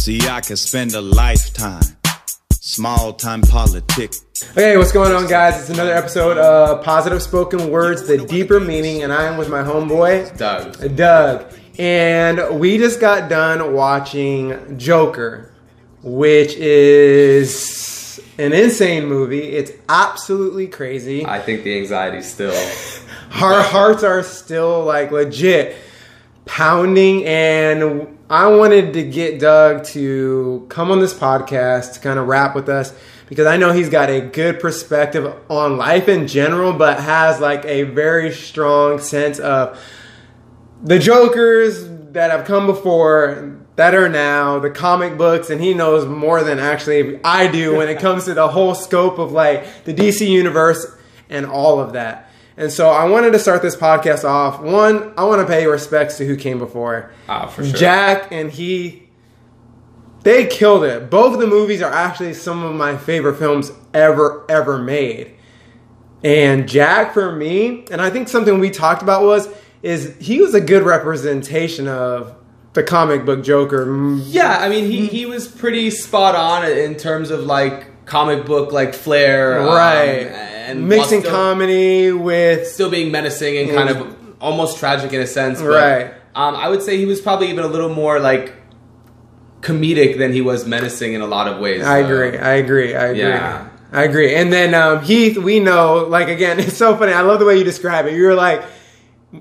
See, I could spend a lifetime. Small time politics. Okay, what's going on, guys? It's another episode of Positive Spoken Words, the deeper meaning, and I am with my homeboy, Doug. Doug. And we just got done watching Joker, which is an insane movie. It's absolutely crazy. I think the anxiety's still. Our hearts are still like legit pounding, and I wanted to get Doug to come on this podcast to kind of rap with us because I know he's got a good perspective on life in general, but has like a very strong sense of the Jokers that have come before that are now the comic books and he knows more than actually I do when it comes to the whole scope of like the DC universe and all of that. And so I wanted to start this podcast off. One, I want to pay respects to who came before. Ah, for sure. Jack and Heath they killed it. Both of the movies are actually some of my favorite films ever ever made. And Jack for me, and I think something we talked about was is he was a good representation of the comic book Joker. Yeah, I mean, he, he was pretty spot on in terms of like comic book like flair, um, Right. and Mixing still, comedy with still being menacing and kind of almost tragic in a sense. But, Right. Um, I would say he was probably even a little more like comedic than he was menacing in a lot of ways. I Uh, agree. I agree. I agree. Yeah. I agree. And then um, Heath, we know, like again, it's so funny. I love the way you describe it. You're like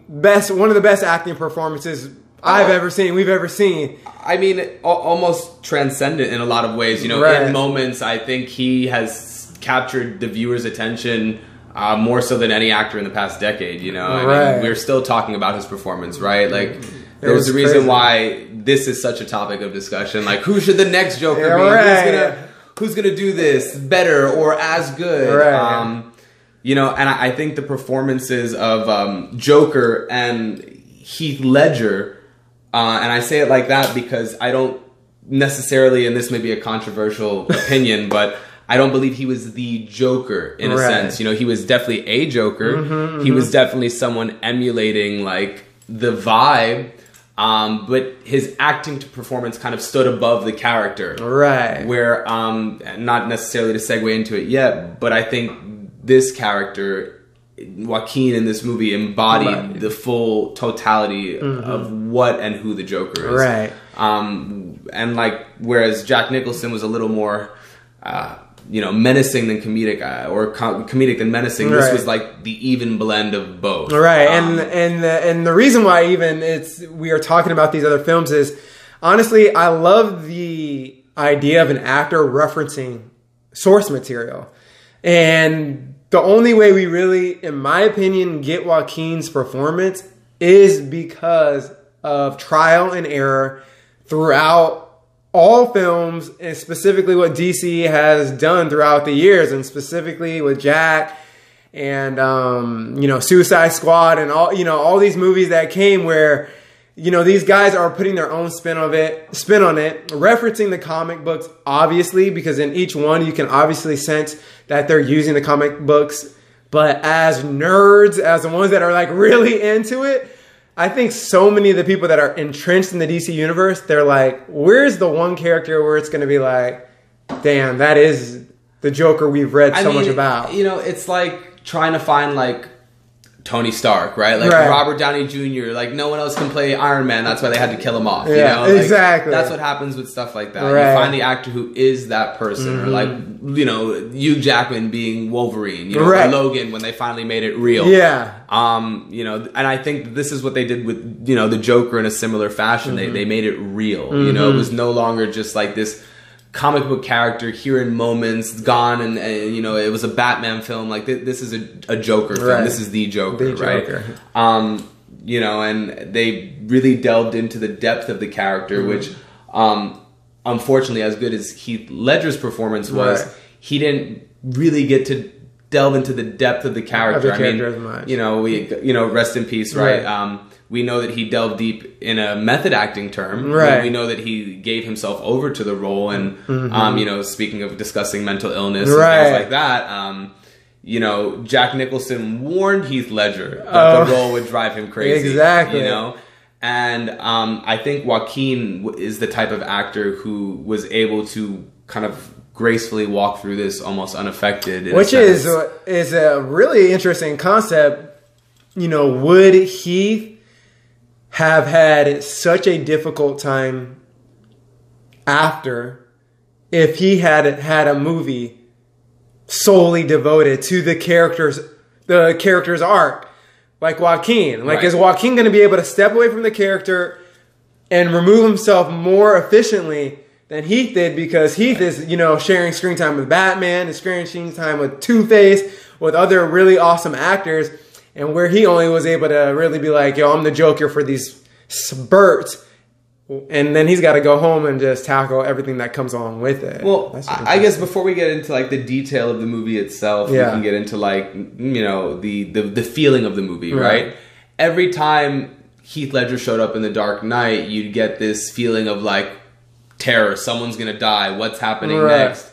best, one of the best acting performances I've Oh. ever seen. We've ever seen. I mean, almost transcendent in a lot of ways. You know, Right. in moments, I think he has captured the viewer's attention uh, more so than any actor in the past decade. You know, I mean, we're still talking about his performance, right? Like, was there's a reason crazy. why this is such a topic of discussion. Like, who should the next Joker Yeah, be? right. Who's gonna Who's gonna do this better or as good? Right. Um, you know, and I, I think the performances of um, Joker and Heath Ledger, uh, and I say it like that because I don't necessarily, and this may be a controversial opinion, but I don't believe he was the Joker in a Right. sense. You know, he was definitely a Joker. He was definitely someone emulating like the vibe. Um, but his acting to performance kind of stood above the character Right. where um not necessarily to segue into it yet but i think this character joaquin in this movie embodied Embodied. the full totality of what and who the joker is Right. um and like whereas jack nicholson was a little more uh you know menacing than comedic uh, or com- comedic than menacing Right. this was like the even blend of both Right, Um, and and the, and the reason why even it's we are talking about these other films is honestly I love the idea of an actor referencing source material, and the only way we really, in my opinion, get Joaquin's performance is because of trial and error throughout all films, and specifically what DC has done throughout the years, and specifically with Jack and um, you know Suicide Squad and all you know all these movies that came where you know these guys are putting their own spin of it, spin on it, referencing the comic books obviously because in each one you can obviously sense that they're using the comic books, but as nerds, as the ones that are like really into it. I think so many of the people that are entrenched in the DC universe, they're like, where's the one character where it's going to be like, damn, that is the Joker we've read so I much about. You know, it's like trying to find like Tony Stark, right? Like Right. Robert Downey Jr. Like no one else can play Iron Man. That's why they had to kill him off. you know? Like, exactly. That's what happens with stuff like that. Right. Mm-hmm. You find the actor who is that person, or like you know Hugh Jackman being Wolverine, you know, Right. Logan when they finally made it real. Yeah. Um, you know, and I think this is what they did with you know the Joker in a similar fashion. Mm-hmm. They they made it real. You know, it was no longer just like this comic book character here in moments, gone, and, and you know it was a Batman film. Like th- this is a, a Joker film. Right. This is the Joker, The right? Joker. Um, you know, and they really delved into the depth of the character, Mm-hmm. which, um, unfortunately, as good as Heath Ledger's performance was, Right. he didn't really get to delve into the depth of the character. I mean, character as much. you know, we, you know, rest in peace, right? Right. Um, we know that he delved deep in a method acting term. Right. We, know that he gave himself over to the role, and um, you know, speaking of discussing mental illness and Mm-hmm. Right. things like that, um, you know, Jack Nicholson warned Heath Ledger that Oh. the role would drive him crazy. Exactly. You know, And um, I think Joaquin is the type of actor who was able to kind of gracefully walk through this almost unaffected. which is is a really interesting concept. You know, would Heath have had such a difficult time after if he had had a movie solely devoted to the characters the character's arc like Joaquin like Right. is Joaquin going to be able to step away from the character and remove himself more efficiently than Heath did because Heath is, you know, sharing screen time with Batman and sharing screen time with Two Face, with other really awesome actors, and where he only was able to really be like, yo, I'm the Joker for these spurts. And then he's got to go home and just tackle everything that comes along with it. Well, I, guess before we get into like the detail of the movie itself, Yeah. we can get into like you know the the, the feeling of the movie, Right. right? Every time Heath Ledger showed up in The Dark Knight, you'd get this feeling of like terror. Someone's gonna die. What's happening Right. next?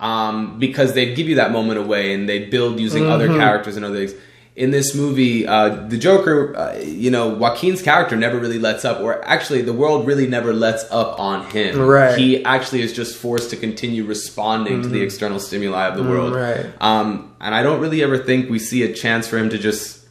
Um, because they'd give you that moment away, and they'd build using other Mm-hmm. characters and other things. In this movie, uh, the Joker, uh, you know, Joaquin's character never really lets up, or actually, the world really never lets up on him. Right. He actually is just forced to continue responding to the external stimuli of the world. right. Um, and I don't really ever think we see a chance for him to just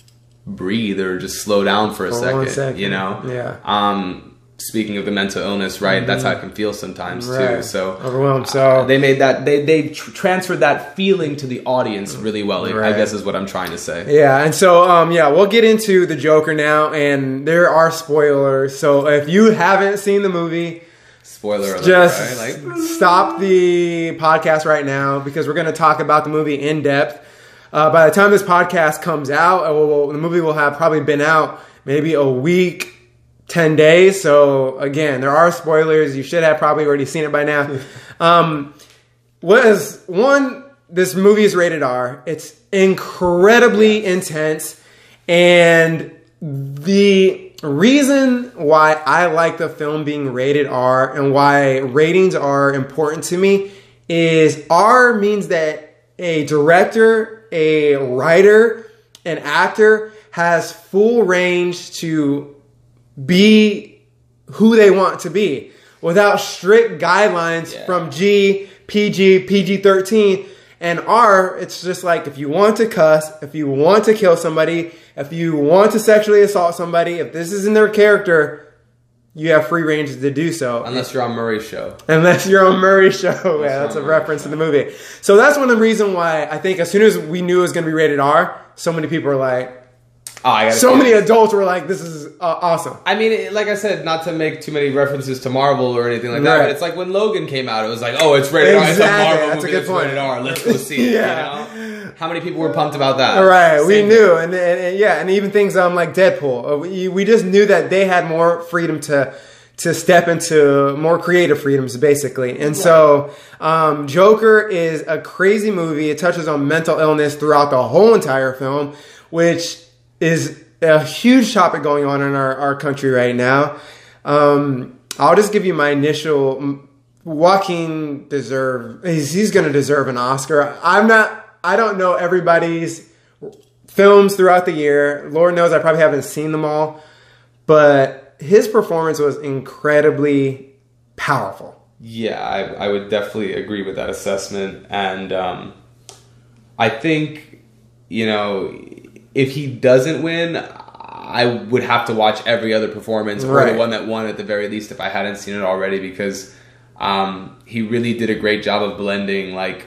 breathe or just slow down for a For second, second, You know. yeah. Um, speaking of the mental illness, right? That's how it can feel sometimes Right. too. So Overwhelmed, so- uh, they made that they they tr- transferred that feeling to the audience really well. I guess is what I'm trying to say. Yeah, and so um yeah, we'll get into the Joker now and there are spoilers. So if you haven't seen the movie, Spoiler alert. just right? Like stop the podcast right now because we're going to talk about the movie in depth. Uh, by the time this podcast comes out, uh, well, the movie will have probably been out maybe a week, 10 days. So, again, there are spoilers. You should have probably already seen it by now. Um, what is one, this movie is rated R. It's incredibly intense. And the reason why I like the film being rated R and why ratings are important to me is R means that a director, a writer, an actor has full range to be who they want to be without strict guidelines Yeah. from G, PG, PG 13. And R, it's just like if you want to cuss, if you want to kill somebody, if you want to sexually assault somebody, if this is in their character, you have free range to do so. unless you're on Murray's show. Unless you're on Murray's show. yeah, that's a reference to the movie. So that's one of the reasons why I think as soon as we knew it was going to be rated R, so many people were like, Oh, I gotta so many it. adults were like, this is uh, awesome. I mean, it- like I said, not to make too many references to Marvel or anything like that, Right. but it's like when Logan came out, it was like, oh, it's rated R. It's a Exactly, Marvel that's a good it's point. rated R. Let's go see it. Yeah. You know? How many people were pumped about that? All right, we knew, and, and, and yeah, and even things um like Deadpool, uh, we, we just knew that they had more freedom to to step into more creative freedoms, basically. And so, um, Joker is a crazy movie. It touches on mental illness throughout the whole entire film, which is a huge topic going on in our, our country right now. Um, I'll just give you my initial. Joaquin deserve he's, he's going to deserve an Oscar. I'm not. I don't know everybody's films throughout the year. Lord knows I probably haven't seen them all, but his performance was incredibly powerful. Yeah, I, I would definitely agree with that assessment. And um, I think, you know, if he doesn't win, I would have to watch every other performance or the one that won at the very least if I hadn't seen it already because um, he really did a great job of blending like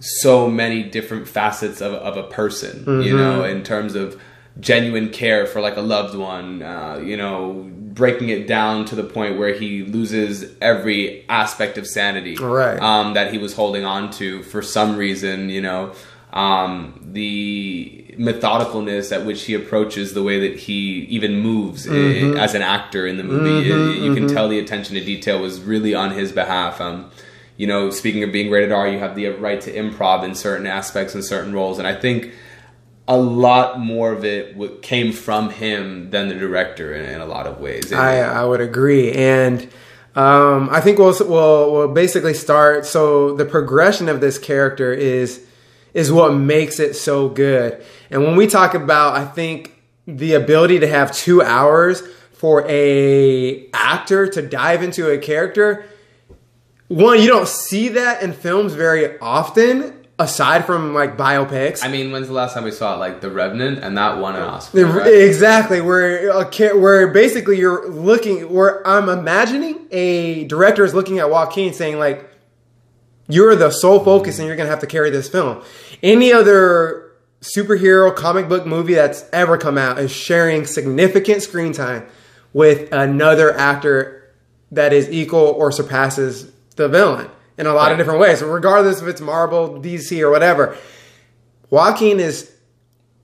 so many different facets of, of a person, you know, in terms of genuine care for like a loved one, uh, you know, breaking it down to the point where he loses every aspect of sanity Right. um, that he was holding on to for some reason, you know. Um, the methodicalness at which he approaches the way that he even moves i- as an actor in the movie. You- mm-hmm, you can mm-hmm. tell the attention to detail was really on his behalf. Um, you know, speaking of being rated R, you have the right to improv in certain aspects and certain roles, and I think a lot more of it came from him than the director in, in a lot of ways. Eh? I, I would agree, and um, I think we'll, we'll we'll basically start. So the progression of this character is is what makes it so good. And when we talk about, I think the ability to have two hours for a actor to dive into a character. One, you don't see that in films very often, aside from like biopics. I mean, when's the last time we saw it? Like The Revenant, and that won an Oscar. Right? Exactly, where a, where basically you're looking, where I'm imagining a director is looking at Joaquin saying like, "You're the sole focus, and you're gonna have to carry this film." Any other superhero comic book movie that's ever come out is sharing significant screen time with another actor that is equal or surpasses the villain in a lot of different ways, regardless if it's Marvel, DC, or whatever. Joaquin is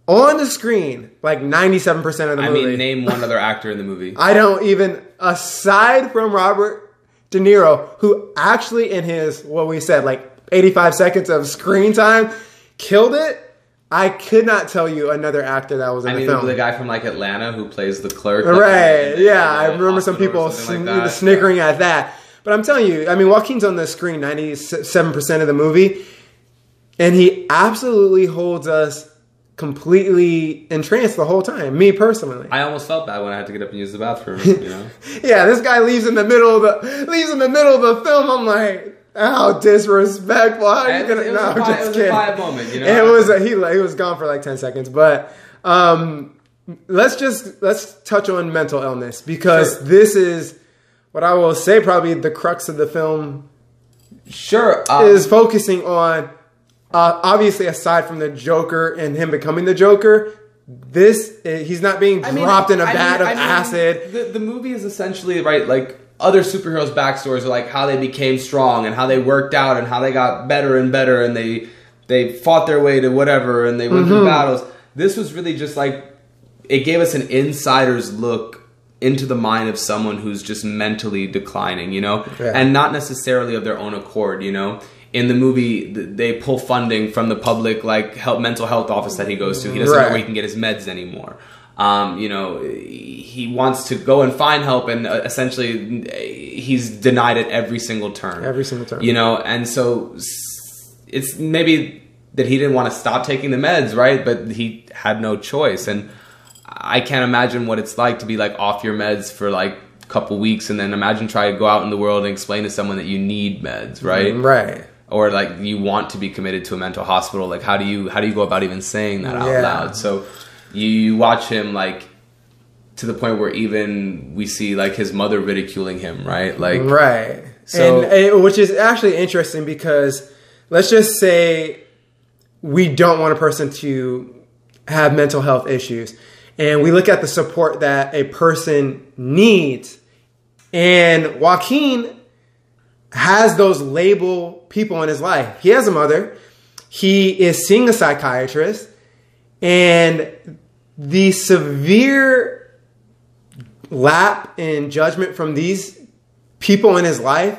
on the screen like 97% of the I movie. mean, name one other actor in the movie. I don't even, aside from Robert De Niro, who actually in his, what we said, like 85 seconds of screen time, killed it. I could not tell you another actor that was in I the mean, film. the guy from like Atlanta who plays the clerk. like, Right. in Yeah. I remember some people sn- like snickering at that. But I'm telling you, I mean, Joaquin's on the screen 97% of the movie, and he absolutely holds us completely entranced the whole time. Me personally. I almost felt bad when I had to get up and use the bathroom. You know. yeah, this guy leaves in the middle of the leaves in the middle of the film. I'm like, how disrespectful. How are you gonna? it no, was a I'm quiet- just it was a kidding. quiet moment, you know? It was a, he he was gone for like ten seconds, but um, let's just let's touch on mental illness because Sure. this is what I will say probably the crux of the film Sure. Um, is focusing on uh, obviously aside from the Joker and him becoming the Joker. This uh, he's not being I mean, dropped in a I vat mean- of I mean, acid. The, the movie is essentially right, like other superheroes' backstories are like how they became strong and how they worked out and how they got better and better and they they fought their way to whatever and they went Mm-hmm. through battles. This was really just like it gave us an insider's look into the mind of someone who's just mentally declining, you know, Yeah. and not necessarily of their own accord, you know. In the movie, they pull funding from the public, like help mental health office that he goes to. He doesn't know where he can get his meds anymore. Um, you know, he wants to go and find help, and uh, essentially, he's denied it every single turn. Every single turn. You know, and so it's maybe that he didn't want to stop taking the meds, right? But he had no choice, and I can't imagine what it's like to be like off your meds for like a couple weeks, and then imagine try to go out in the world and explain to someone that you need meds, right? Right. or like you want to be committed to a mental hospital like how do you how do you go about even saying that out Yeah. loud so you, you watch him like to the point where even we see like his mother ridiculing him right like Right. So- and uh, which is actually interesting because let's just say we don't want a person to have mental health issues and we look at the support that a person needs and Joaquin has those label people in his life. He has a mother. He is seeing a psychiatrist and the severe lap in judgment from these people in his life,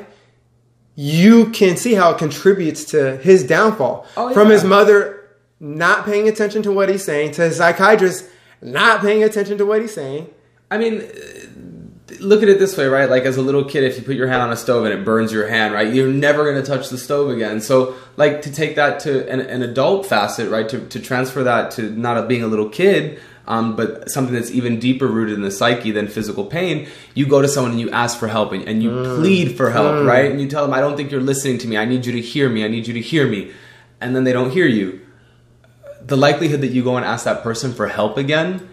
you can see how it contributes to his downfall. Oh, From his mother not paying attention to what he's saying, to his psychiatrist not paying attention to what he's saying. i mean look at it this way right like as a little kid if you put your hand on a stove and it burns your hand right you're never going to touch the stove again so like to take that to an, an adult facet right to, to transfer that to not a, being a little kid um, but something that's even deeper rooted in the psyche than physical pain, you go to someone and you ask for help and, and you plead for help, right? And you tell them, I don't think you're listening to me. I need you to hear me. I need you to hear me. And then they don't hear you. The likelihood that you go and ask that person for help again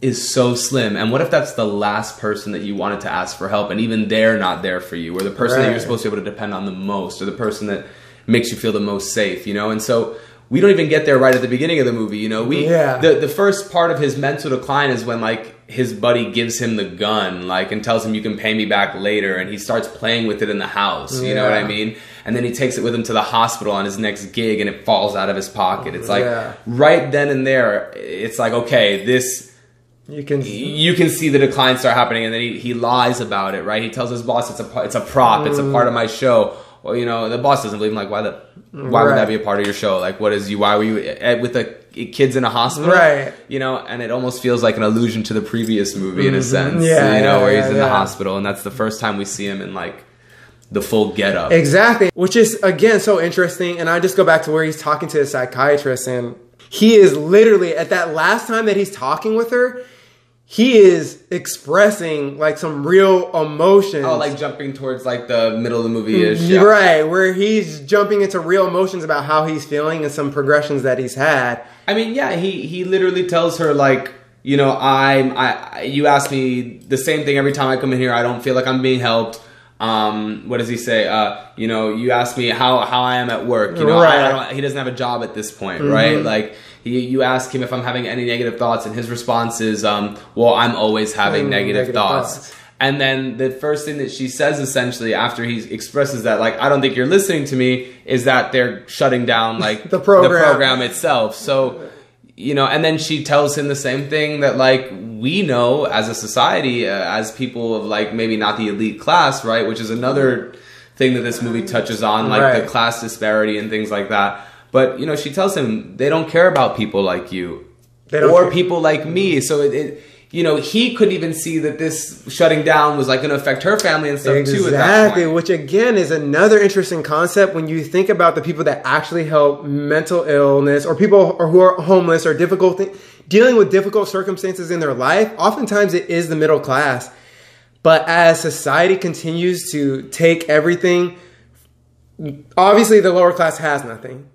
is so slim. And what if that's the last person that you wanted to ask for help and even they're not there for you or the person that you're supposed to be able to depend on the most or the person that makes you feel the most safe, you know? And so we don't even get there right at the beginning of the movie, you know? We Yeah. the the first part of his mental decline is when like his buddy gives him the gun like and tells him you can pay me back later and he starts playing with it in the house, you know what I mean? And then he takes it with him to the hospital on his next gig and it falls out of his pocket. It's like Yeah. right then and there it's like okay, this You can you can see the decline start happening, and then he, he lies about it, right? He tells his boss it's a it's a prop, it's a part of mm. my show. Well, you know, the boss doesn't believe him. Like, why the why would that be a part of your show? Like, what is you? Why were you eh, with the kids in a hospital? Right. You know, and it almost feels like an allusion to the previous movie in a mm-hmm. sense. Yeah, you know, yeah, where he's yeah, in the hospital, and that's the first time we see him in like the full get up. Exactly. Which is again so interesting. And I just go back to where he's talking to the psychiatrist and he is literally at that last time that he's talking with her, he is expressing like some real emotions. Oh, like jumping towards like the middle of the movie ish. Yeah. Right, where he's jumping into real emotions about how he's feeling and some progressions that he's had. I mean, yeah, he he literally tells her like, you know, I'm I you ask me the same thing every time I come in here. I don't feel like I'm being helped. Um, what does he say? Uh, you know, you ask me how how I am at work. You know, Right. I, I don't, he doesn't have a job at this point, right? Like. He, you ask him if I'm having any negative thoughts, and his response is, um, "Well, I'm always having Mm, negative, negative thoughts. thoughts. And then the first thing that she says essentially after he expresses that, like, I don't think you're listening to me, is that they're shutting down like The program. program itself. So, you know, and then she tells him the same thing that like we know as a society, uh, as people of like maybe not the elite class, right? Which is another thing that this movie touches on, like Right. the class disparity and things like that. But you know, she tells him they don't care about people like you They don't or care. people like me. So it, it, you know, he couldn't even see that this shutting down was like going to affect her family and stuff too. Exactly, which again is another interesting concept when you think about the people that actually help mental illness or people or who are homeless or difficult dealing with difficult circumstances in their life. Oftentimes, it is the middle class. But as society continues to take everything, obviously the lower class has nothing,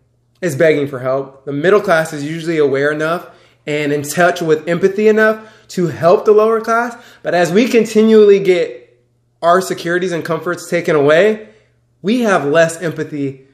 is begging for help. The middle class is usually aware enough and in touch with empathy enough to help the lower class. But as we continually get our securities and comforts taken away, we have less empathy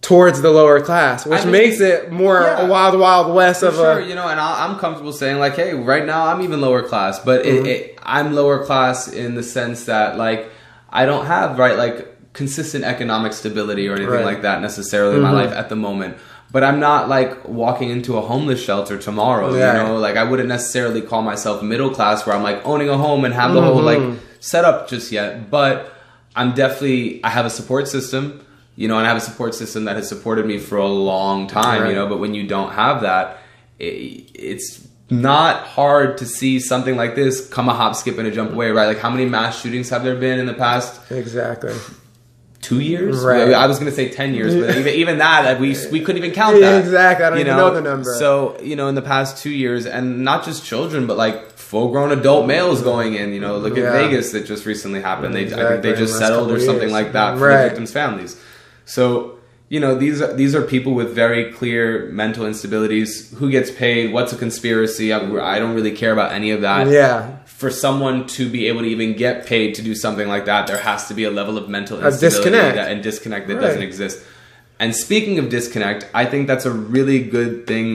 towards the lower class, which makes it more yeah. a wild, wild west of sure, a. you know, and I- I'm comfortable saying like, hey, right now I'm even lower class, but Mm-hmm. it, it, I'm lower class in the sense that like I don't have right like consistent economic stability or anything Right. like that necessarily in my life at the moment. But I'm not like walking into a homeless shelter tomorrow. Yeah. You know, like I wouldn't necessarily call myself middle class where I'm like owning a home and have the whole Mm-hmm. like setup just yet. But I'm definitely I have a support system. You know, and I have a support system that has supported me for a long time. Right. You know, but when you don't have that, it, it's not hard to see something like this come a hop, skip, and a jump away, right? Like, how many mass shootings have there been in the past Exactly. Two years? Right. I was going to say ten years, but even even that, like, we we couldn't even count that. exactly. I don't even know the number. So you know, in the past two years, and not just children, but like full-grown adult males going in. You know, look at Vegas that just recently happened. They I think they just settled or something years. like that for Right. the victims' families. So you know these are these are people with very clear mental instabilities. Who gets paid? What's a conspiracy? I, I don't really care about any of that. Yeah. For someone to be able to even get paid to do something like that, there has to be a level of mental instability disconnect. that, and disconnect that Right. doesn't exist. And speaking of disconnect, I think that's a really good thing.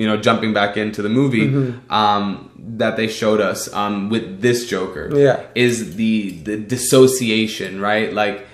You know, jumping back into the movie Mm-hmm. um, that they showed us um, with this Joker, Yeah. is the the dissociation, right? Like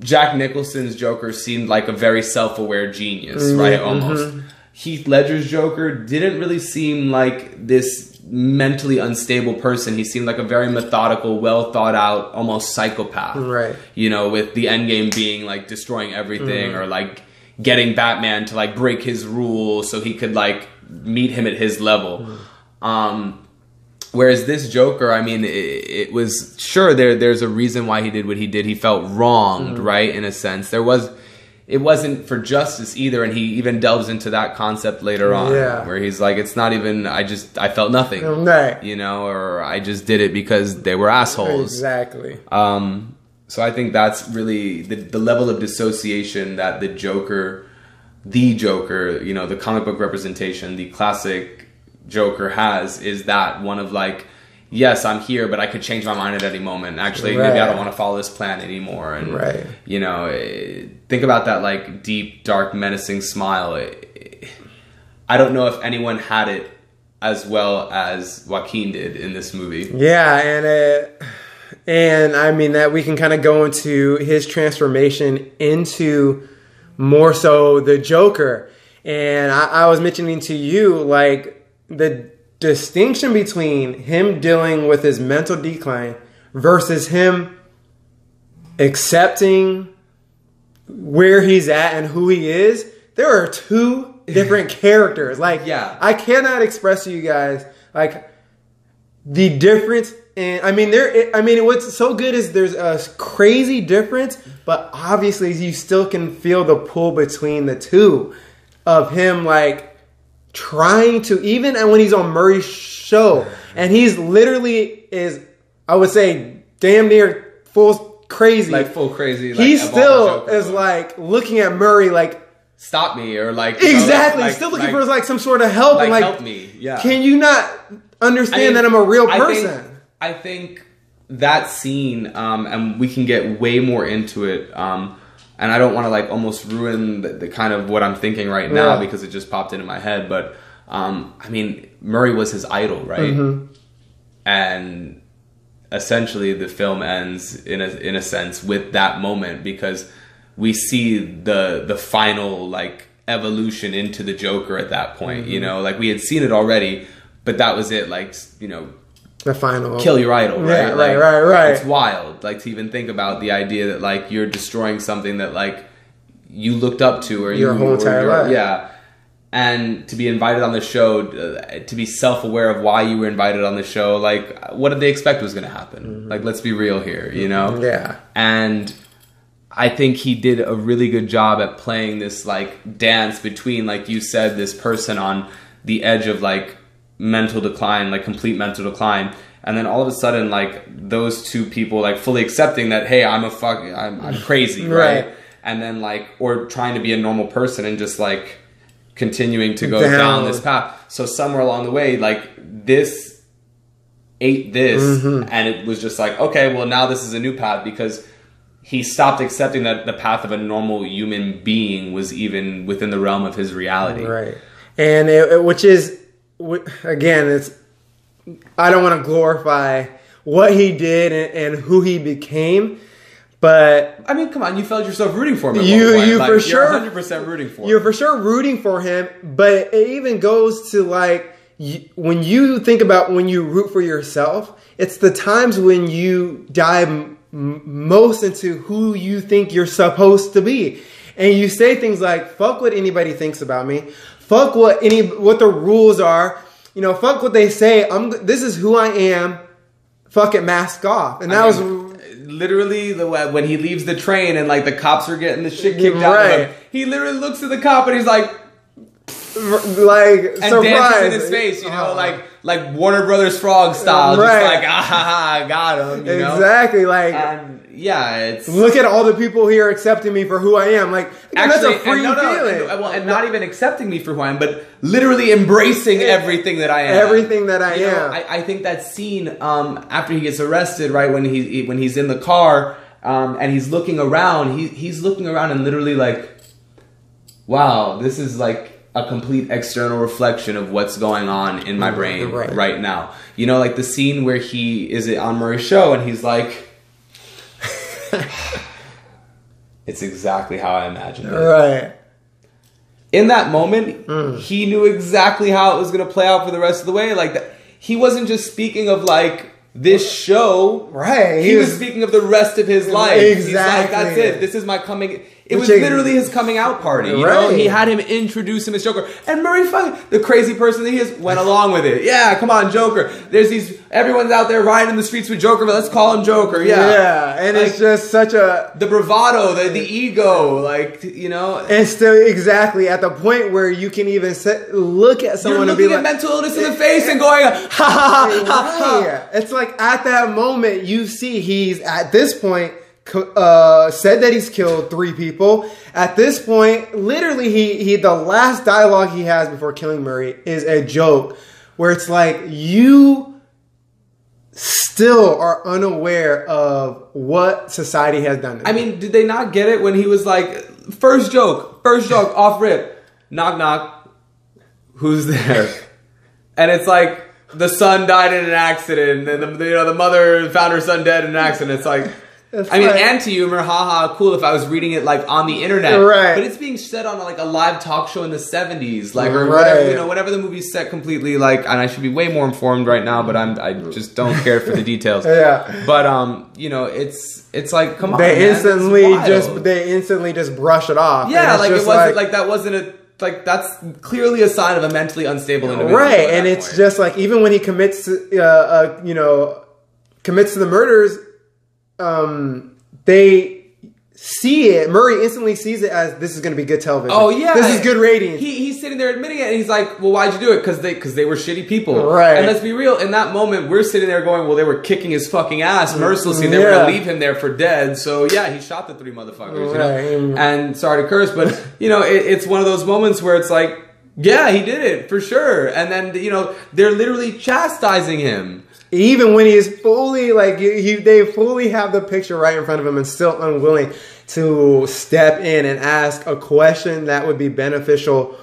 Jack Nicholson's Joker seemed like a very self-aware genius, right? Almost. Heath Ledger's Joker didn't really seem like this mentally unstable person. He seemed like a very methodical, well thought out, almost psychopath. Right. You know, with the end game being like destroying everything mm-hmm. or like getting Batman to like break his rules so he could like meet him at his level. Mm-hmm. Um Whereas this Joker, I mean, it, it was sure there. There's a reason why he did what he did. He felt wronged, mm-hmm. right? In a sense, there was. It wasn't for justice either, and he even delves into that concept later on, Yeah. where he's like, "It's not even. I just I felt nothing, Right. you know, or I just did it because they were assholes." Exactly. Um, so I think that's really the, the level of dissociation that the Joker, the Joker, you know, the comic book representation, the classic Joker has is that one of like, yes, I'm here, but I could change my mind at any moment. Actually, maybe I don't want to follow this plan anymore. And Right. you know, eh, think about that like deep, dark, menacing smile. Eh, I don't know if anyone had it as well as Joaquin did in this movie. Yeah, and uh, and I mean that we can kind of go into his transformation into more so the Joker. And I, I was mentioning to you like the distinction between him dealing with his mental decline versus him accepting where he's at and who he is. There are two different characters. Like, Yeah. I cannot express to you guys like the difference and I mean there I mean what's so good is there's a crazy difference but obviously you still can feel the pull between the two of him like trying to even and when he's on Murray's show and he's literally is I would say damn near full crazy. like full crazy. Like, he of all the still is like looking at Murray like stop me or like you know, exactly like- still looking like- for like some sort of help like, and like help me. Yeah. can you not understand I mean, that I'm a real I person? think- I think that scene, um, and we can get way more into it. Um, and I don't want to like almost ruin the, the kind of what I'm thinking right now Yeah. because it just popped into my head. But um, I mean, Murray was his idol, right? Mm-hmm. And essentially, the film ends in a in a sense with that moment because we see the the final like evolution into the Joker at that point. Mm-hmm. You know, like we had seen it already, but that was it. Like you know, the final kill your idol, right? Yeah, right, Like, right, right. It's wild, like to even think about the idea that like you're destroying something that like you looked up to or Your you, whole entire your- life. yeah. And to be invited on the show, uh, to be self-aware of why you were invited on the show, like what did they expect was going to happen? Mm-hmm. Like let's be real here, you know? Yeah. and I think he did a really good job at playing this like dance between, like you said, this person on the edge of like mental decline, like complete mental decline, and then all of a sudden, like those two people, like fully accepting that, hey, I'm a fuck, I'm, I'm crazy, right? Right. And then like, or trying to be a normal person and just like continuing to go Down. down this path. So somewhere along the way, like this ate this Mm-hmm. and it was just like okay well now this is a new path because he stopped accepting that the path of a normal human being was even within the realm of his reality Right. And it, which is again, it's I don't want to glorify what he did and, and who he became, but i mean come on you felt yourself rooting for him You- you Like, for you're sure- 100% rooting for him. you're him for sure rooting for him. But it even goes to like y- when you think about when you root for yourself, it's the times when you dive m- most into who you think you're supposed to be. And you say things like, fuck what anybody thinks about me. Fuck what any, what the rules are. You know, fuck what they say. I'm, this is who I am. Fuck it, mask off. And that I was, literally the when he leaves the train and like the cops are getting the shit kicked out of him he literally looks at the cop and he's like like, and surprise. in his face, you know, Oh. like like Warner Brothers Frog style, Right. just like ah, ha, ha, got him, you know. Exactly. Like, And yeah, it's look at all the people here accepting me for who I am. Like, actually that's a free and no, no, feeling. and, well, and not even accepting me for who I am, but literally embracing everything that I am. Everything that I You know, am. I, I think that scene um, after he gets arrested, right when he, he- when he's in the car um, and he's looking around, he he's looking around and literally like, wow, this is like a complete external reflection of what's going on in my brain Right. right now. You know, like the scene where he is on Murray's show and he's like. It's exactly how I imagined it right. in that moment, Mm. he knew exactly how it was going to play out for the rest of the way. Like that, he wasn't just speaking of like this show. Right. He, was, speaking of the rest of his life. He's like, Exactly. that's it. This is my coming. It was literally his coming out party. You know, he had him introduce him as Joker, and Murray, fucking the crazy person that he is, went along with it. Yeah, come on, Joker. There's these. Everyone's out there riding in the streets with Joker, but let's call him Joker. Yeah, Yeah. And Like, it's just such a. the bravado, the the ego, like you know. And still, exactly at the point where you can even sit, look at someone and looking be at like, mental illness in the face and going, ha ha ha ha. ha. Right. It's like at that moment you see he's at this point uh, said that he's killed three people. At this point, literally, he he the last dialogue he has before killing Murray is a joke, where it's like you still are unaware of what society has done. I me. mean, did they not get it when he was like, first joke, first joke, off rip, knock knock, who's there? And it's like the son died in an accident, and the you know the mother found her son dead in an accident. It's like. I mean, like- anti-humor, haha, cool if I was reading it like on the internet, Right. But it's being said on like a live talk show in the '70s, like or Right. whatever, you know, whatever the movie's set completely. Like, and I should be way more informed right now, but I'm I just don't care for the details. Yeah. But um, you know, it's it's like come on, they instantly wild. just they instantly just brush it off. Yeah, like it wasn't like, that wasn't a like that's clearly a sign of a mentally unstable individual, right and it's point. just like even when he commits uh, uh, you know commits to the murders um they see it. Murray instantly sees it as this is going to be good television. Oh yeah, this is good ratings. He, he's sitting there admitting it, and he's like, "Well, why'd you do it? Because they because they were shitty people, Right. And let's be real. In that moment, we're sitting there going, "Well, they were kicking his fucking ass mercilessly. They were Yeah. gonna leave him there for dead. So yeah, he shot the three motherfuckers. Right. You know? And sorry to curse, but you know, it, it's one of those moments where it's like, yeah, he did it for sure. And then you know, they're literally chastising him. Even when he is fully like he, they fully have the picture right in front of him and still unwilling to step in and ask a question that would be beneficial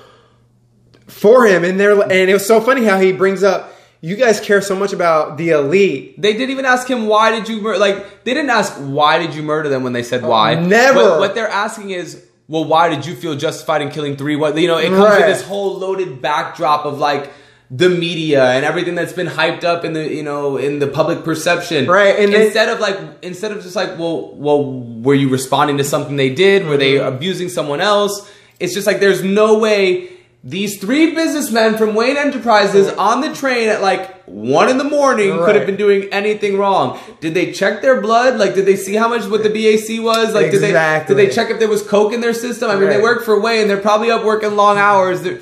for him and they're and it was so funny how he brings up you guys care so much about the elite They didn't even ask him why did you murder. Like they didn't ask why did you murder them when they said why. never. What, what they're asking is, well, why did you feel justified in killing three? What you know? It comes Right. with this whole loaded backdrop of like the media and everything that's been hyped up in the you know in the public perception. Right, and instead of like instead of just like, well, well, were you responding to something they did? Were they Mm-hmm. abusing someone else? It's just like there's no way. These three businessmen from Wayne Enterprises on the train at like one in the morning could have been doing anything wrong. Did they check their blood? Like, did they see how much what the BAC was? Like, did they did they check if there was coke in their system? I mean, they work for Wayne. They're probably up working long hours. They're,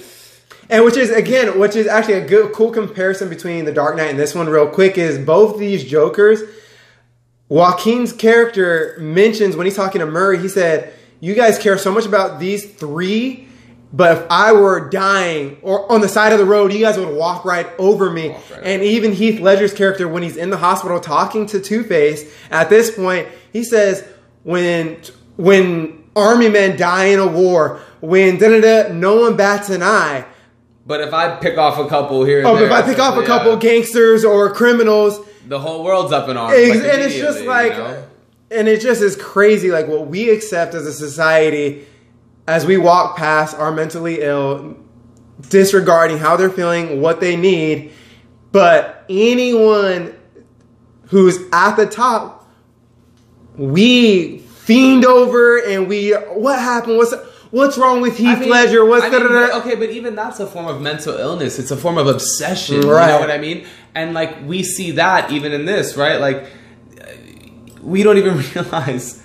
And which is again, which is actually a good, cool comparison between the Dark Knight and this one. Real quick, is both these Jokers. Joaquin's character mentions when he's talking to Murray, he said, "You guys care so much about these three, but if I were dying or on the side of the road, you guys would walk right over me." Right and even Heath Ledger's character, when he's in the hospital talking to Two Face, at this point, he says, "When when army men die in a war, when da da da, no one bats an eye." But if I pick off a couple here, and Oh, there, if I pick off a yeah, couple uh, gangsters or criminals, the whole world's up in arms. ex- like, and it's just like, you know? and it just is crazy, like what we accept as a society as we walk past our mentally ill, disregarding how they're feeling, what they need, but anyone who's at the top, we fiend over and we what happened? What's what's wrong with Heath I mean- Ledger? What's I mean, da-da-da? okay, but even that's a form of mental illness. It's a form of obsession. Right. You know what I mean? And like we see that even in this, right? Like we don't even realize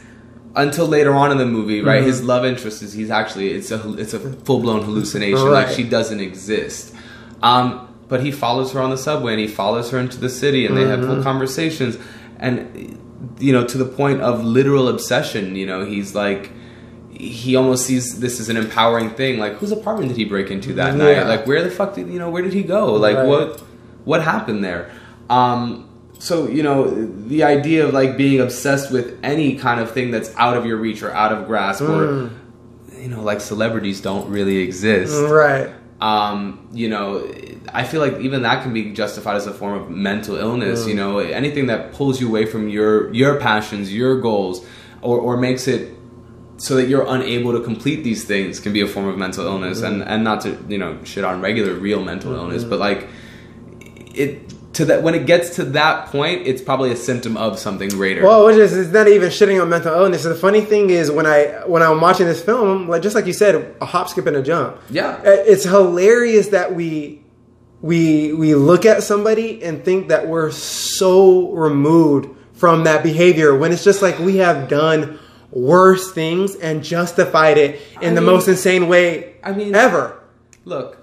until later on in the movie, right? Mm-hmm. His love interest is he's actually it's a it's a full blown hallucination. Like she doesn't exist. Um, but he follows her on the subway and he follows her into the city and they have Mm-hmm. full conversations and you know to the point of literal obsession. You know, he's like he almost sees this as an empowering thing. Like, whose apartment did he break into that Yeah. night? Like, where the fuck did you know? Where did he go? Like, Right. what what happened there? Um, so you know, the idea of like being obsessed with any kind of thing that's out of your reach or out of grasp, Mm. or you know, like celebrities don't really exist. right. Um, you know, I feel like even that can be justified as a form of mental illness. You know, anything that pulls you away from your your passions, your goals, or or makes it so that you're unable to complete these things can be a form of mental illness and and not to you know shit on regular real mental illness but like it to that when it gets to that point it's probably a symptom of something greater Well, which is it's not even shitting on mental illness. The funny thing is when I when I'm watching this film, like just like you said, a hop, skip, and a jump. Yeah. Uh, it's hilarious that we we we look at somebody and think that we're so removed from that behavior when it's just like we have done worse things and justified it in I the mean- most insane way I mean- ever. look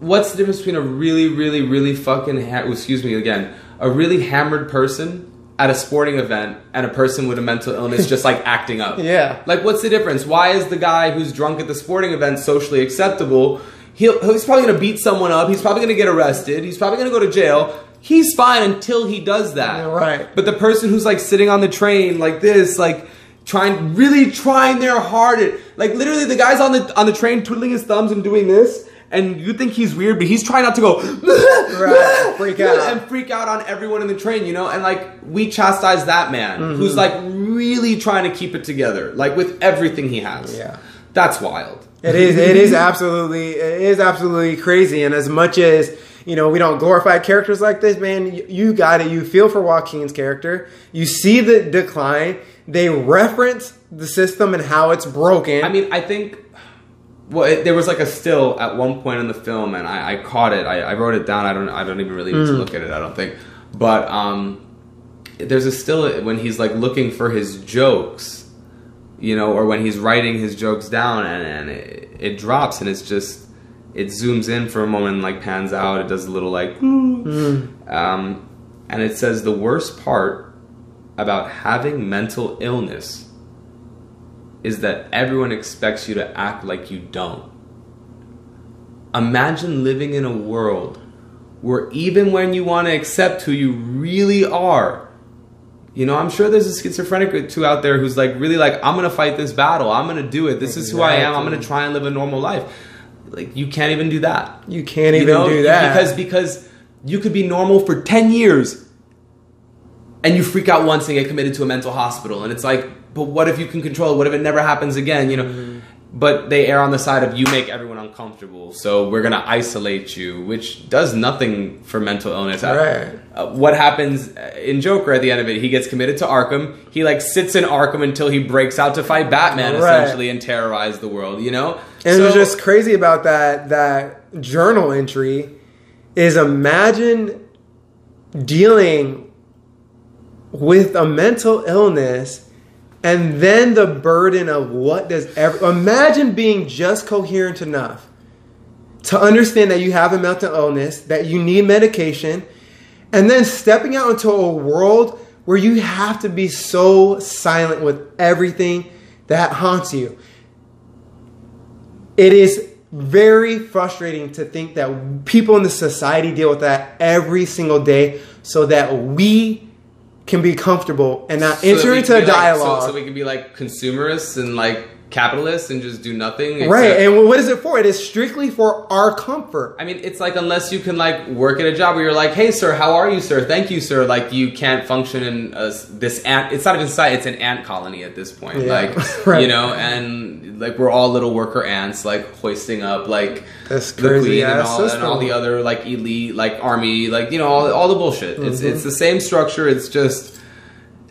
what's the difference between a really really really fucking ha- oh, excuse me again a really hammered person at a sporting event and a person with a mental illness just like acting up? Yeah. like what's the difference? Why is the guy who's drunk at the sporting event socially acceptable? He'll, he's probably to beat someone up. He's probably to get arrested. He's probably to go to jail. He's fine until he does that. Yeah, right. but the person who's like sitting on the train like this, like trying, really trying their hardest, like literally the guy's on the on the train twiddling his thumbs and doing this, and you think he's weird, but he's trying not to go Right, freak out. and freak out on everyone in the train, you know. And like we chastise that man Mm-hmm. who's like really trying to keep it together, like with everything he has. Yeah. that's wild. It is. It is absolutely. It is absolutely crazy. And as much as you know, we don't glorify characters like this, man. You, you got it. You feel for Joaquin's character. You see the decline. They reference the system and how it's broken. I mean, I think. Well, it, there was like a still at one point in the film, and I, I caught it. I, I wrote it down. I don't. I don't even really need to look at it. I don't think. But um, there's a still when he's like looking for his jokes, you know, or when he's writing his jokes down and, and it, it drops and it's just it zooms in for a moment and like pans out. It does a little like, um, and it says the worst part about having mental illness is that everyone expects you to act like you don't. Imagine living in a world where even when you want to accept who you really are, you know, I'm sure there's a schizophrenic or two out there who's like really like, I'm gonna fight this battle. I'm gonna do it. This is who I am. I'm gonna try and live a normal life. Like you can't even do that. You can't You even know, do that because because you could be normal for ten years, and you freak out once and get committed to a mental hospital, and it's like, but what if you can control it? What if it never happens again? You know. Mm-hmm. But they err on the side of you make everyone uncomfortable, so we're gonna isolate you, which does nothing for mental illness. Right. Uh, what happens in Joker at the end of it? He gets committed to Arkham. He like sits in Arkham until he breaks out to fight Batman, Right. essentially, and terrorize the world. You know. And So- what's just crazy about that that journal entry is imagine dealing with a mental illness and then the burden of what does ever imagine being just coherent enough to understand that you have a mental illness, that you need medication, and then stepping out into a world where you have to be so silent with everything that haunts you. It is very frustrating to think that people in the society deal with that every single day so that we can be comfortable and not So enter into a be like- so- dialogue. so, we can be like consumerists and like capitalists and just do nothing. right. And what is it for? It is strictly for our comfort. I mean, it's like unless you can like work at a job where you're like, "Hey, sir, how are you, sir? Thank you, sir." Like you can't function in a, this ant. It's not even society; it's an ant colony at this point. Yeah, Like right. you know, and like we're all little worker ants, like hoisting up like This the queen and all, and all the other like elite like army, like you know, all, all the bullshit. It's Mm-hmm. it's the same structure. It's just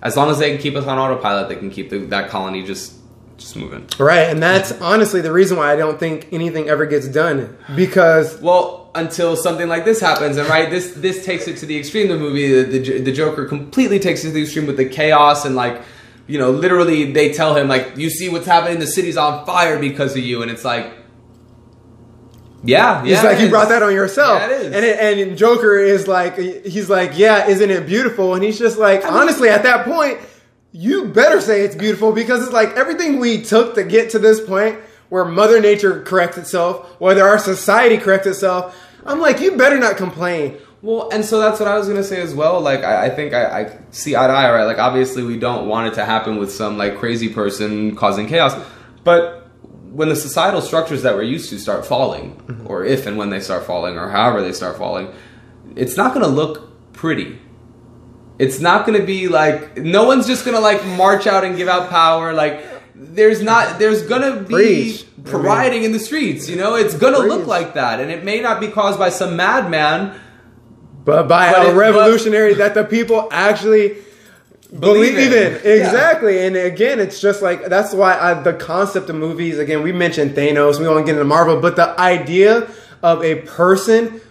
as long as they can keep us on autopilot, they can keep the, that colony just just moving. Right. And that's honestly the reason why I don't think anything ever gets done because Well, until something like this happens, and right, this this takes it to the extreme. The movie, the, the, the Joker, completely takes it to the extreme with the chaos and like, you know, literally they tell him like, "You see what's happening? The city's on fire because of you," and it's like, yeah, yeah, It's like it you brought that on yourself. Yeah. And it, and Joker is like he's like, yeah, isn't it beautiful? And he's just like, honestly, at that point, you better say it's beautiful because it's like everything we took to get to this point where Mother Nature corrects itself, whether our society corrects itself. I'm like, you better not complain. Well, and so that's what I was gonna say as well. Like, I, I think I, I see eye to eye, right? Like, obviously, we don't want it to happen with some like crazy person causing chaos, but when the societal structures that we're used to start falling, mm-hmm. or if and when they start falling, or however they start falling, it's not gonna look pretty. It's not gonna be like no one's just gonna like march out and give out power. Like, there's not. There's gonna be Preach. Rioting in the streets. You know, it's gonna look like that, and it may not be caused by some madman. But by But a it- but- revolutionary that the people actually believe, Believe in. in. Yeah. Exactly. And again, it's just like that's why I, the concept of movies. Again, we mentioned Thanos. We won't get into Marvel, but the idea of a person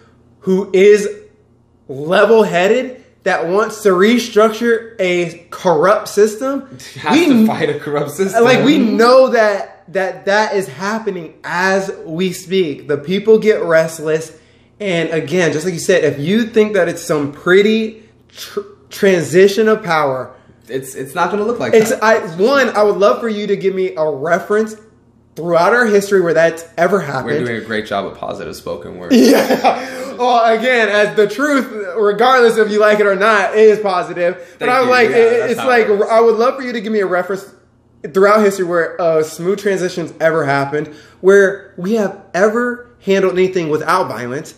who is level-headed that wants to restructure a corrupt system. has to fight a corrupt system. Like we know that that that is happening as we speak. The people get restless, and again, just like you said, if you think that it's some pretty tr- transition of power, it's it's not going to look like it's that. I one. I would love for you to give me a reference throughout our history where that's ever happened. We're doing a great job of positive spoken word. Yeah. Well, again, as the truth, regardless if you like it or not, it is positive. but I'm like, Yeah, it- it's how it like. I would love for you to give me a reference throughout history where a smooth transitions ever happened, where we have ever handled anything without violence.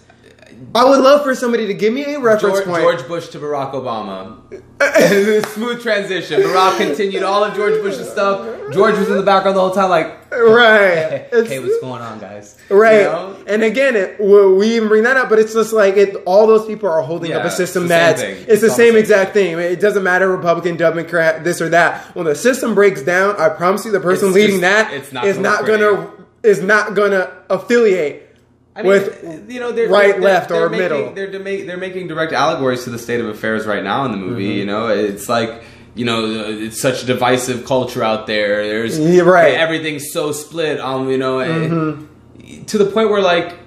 I would love for somebody to give me a reference George, point. George Bush to Barack Obama. Smooth transition. Barack continued all of George Bush's stuff. George was in the background the whole time, like, right. hey, what's going on, guys? Right. You know? And again, it, we we even bring that up, but it's just like it, all those people are holding up a system it's that's thing. it's the It's the same exact thing. It doesn't matter Republican, Democrat, this or that. When the system breaks down, I promise you, the person It's leading just- that it's not is not gonna is not gonna affiliate I mean, with you know, they're, right, they're- left, they're or making, middle. They're dema- they're making direct allegories to the state of affairs right now in the movie. Mm-hmm. You know, it's like you know, uh, it's such a divisive culture out there. There's Yeah, right. Mm-hmm. everything's so split. Um, you know, and- to the point where like,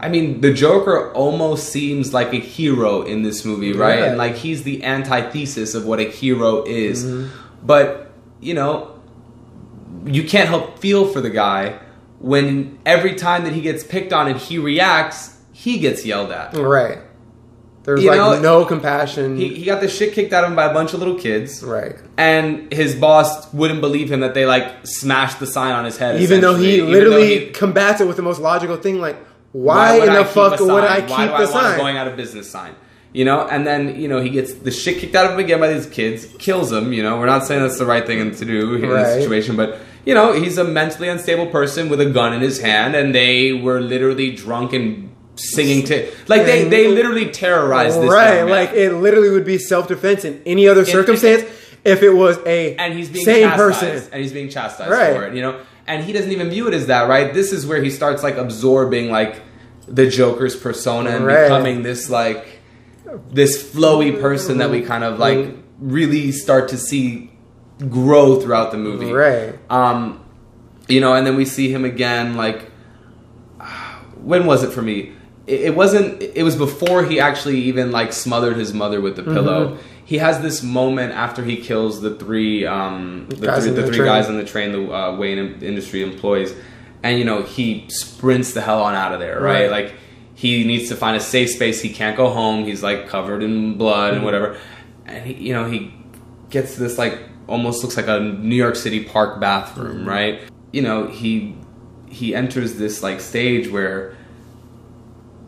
I mean, the Joker almost seems like a hero in this movie, right? Yeah. And like he's the antithesis of what a hero is. Mm-hmm. But you know, you can't help feel for the guy when every time that he gets picked on and he reacts, he gets yelled at. Right. There's You like know, no compassion. He, he got the shit kicked out of him by a bunch of little kids. right. And his boss wouldn't believe him that they like smashed the sign on his head. Even though he. Even literally though he- combats it with the most logical thing, like, why, in I the fuck would I keep Why do the I want a sign? going out of business sign? You know, and then you know he gets the shit kicked out of him again by these kids, kills him. You know, we're not saying that's the right thing to do in Right. this situation, but you know he's a mentally unstable person with a gun in his hand, and they were literally drunk and singing to like they they literally terrorized this right, young man. like it literally would be self defense in any other circumstance if it was a and he's being same person. and he's being chastised Right. for it, you know. And he doesn't even view it as that, right? This is where he starts like absorbing like the Joker's persona and Right. becoming this like this flowy person that we kind of like mm-hmm. really start to see grow throughout the movie, Right. Um, you know, and then we see him again like when was it for me? It, it wasn't. It was before he actually even like smothered his mother with the Mm-hmm. pillow. He has this moment after he kills the three, um, the Guys three, the the three train. guys on the train the uh, Wayne Industry employees, and you know he sprints the hell on out of there, right? Right. Like he needs to find a safe space. He can't go home. He's like covered in blood Mm-hmm. and whatever, and he, you know he gets this like almost looks like a New York City park bathroom, Mm-hmm. right? You know he he enters this like stage where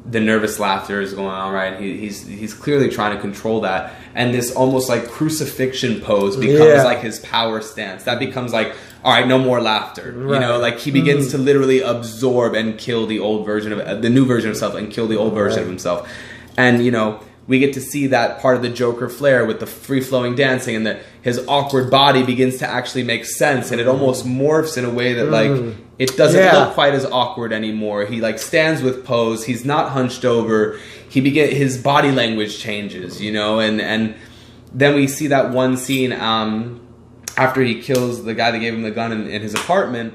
the nervous laughter is going on, right? He, he's he's clearly trying to control that, and this almost like crucifixion pose becomes Yeah. like his power stance. That becomes like, all right, no more laughter. You know, like he begins to literally absorb and kill the old version of uh, the new version of himself, and kill the old version of himself. And you know, we get to see that part of the Joker flair with the free flowing dancing, and that his awkward body begins to actually make sense, and it almost morphs in a way that like it doesn't Yeah. look quite as awkward anymore. He like stands with pose. He's not hunched over. He begin his body language changes, you know, and and then we see that one scene um, after he kills the guy that gave him the gun in, in his apartment.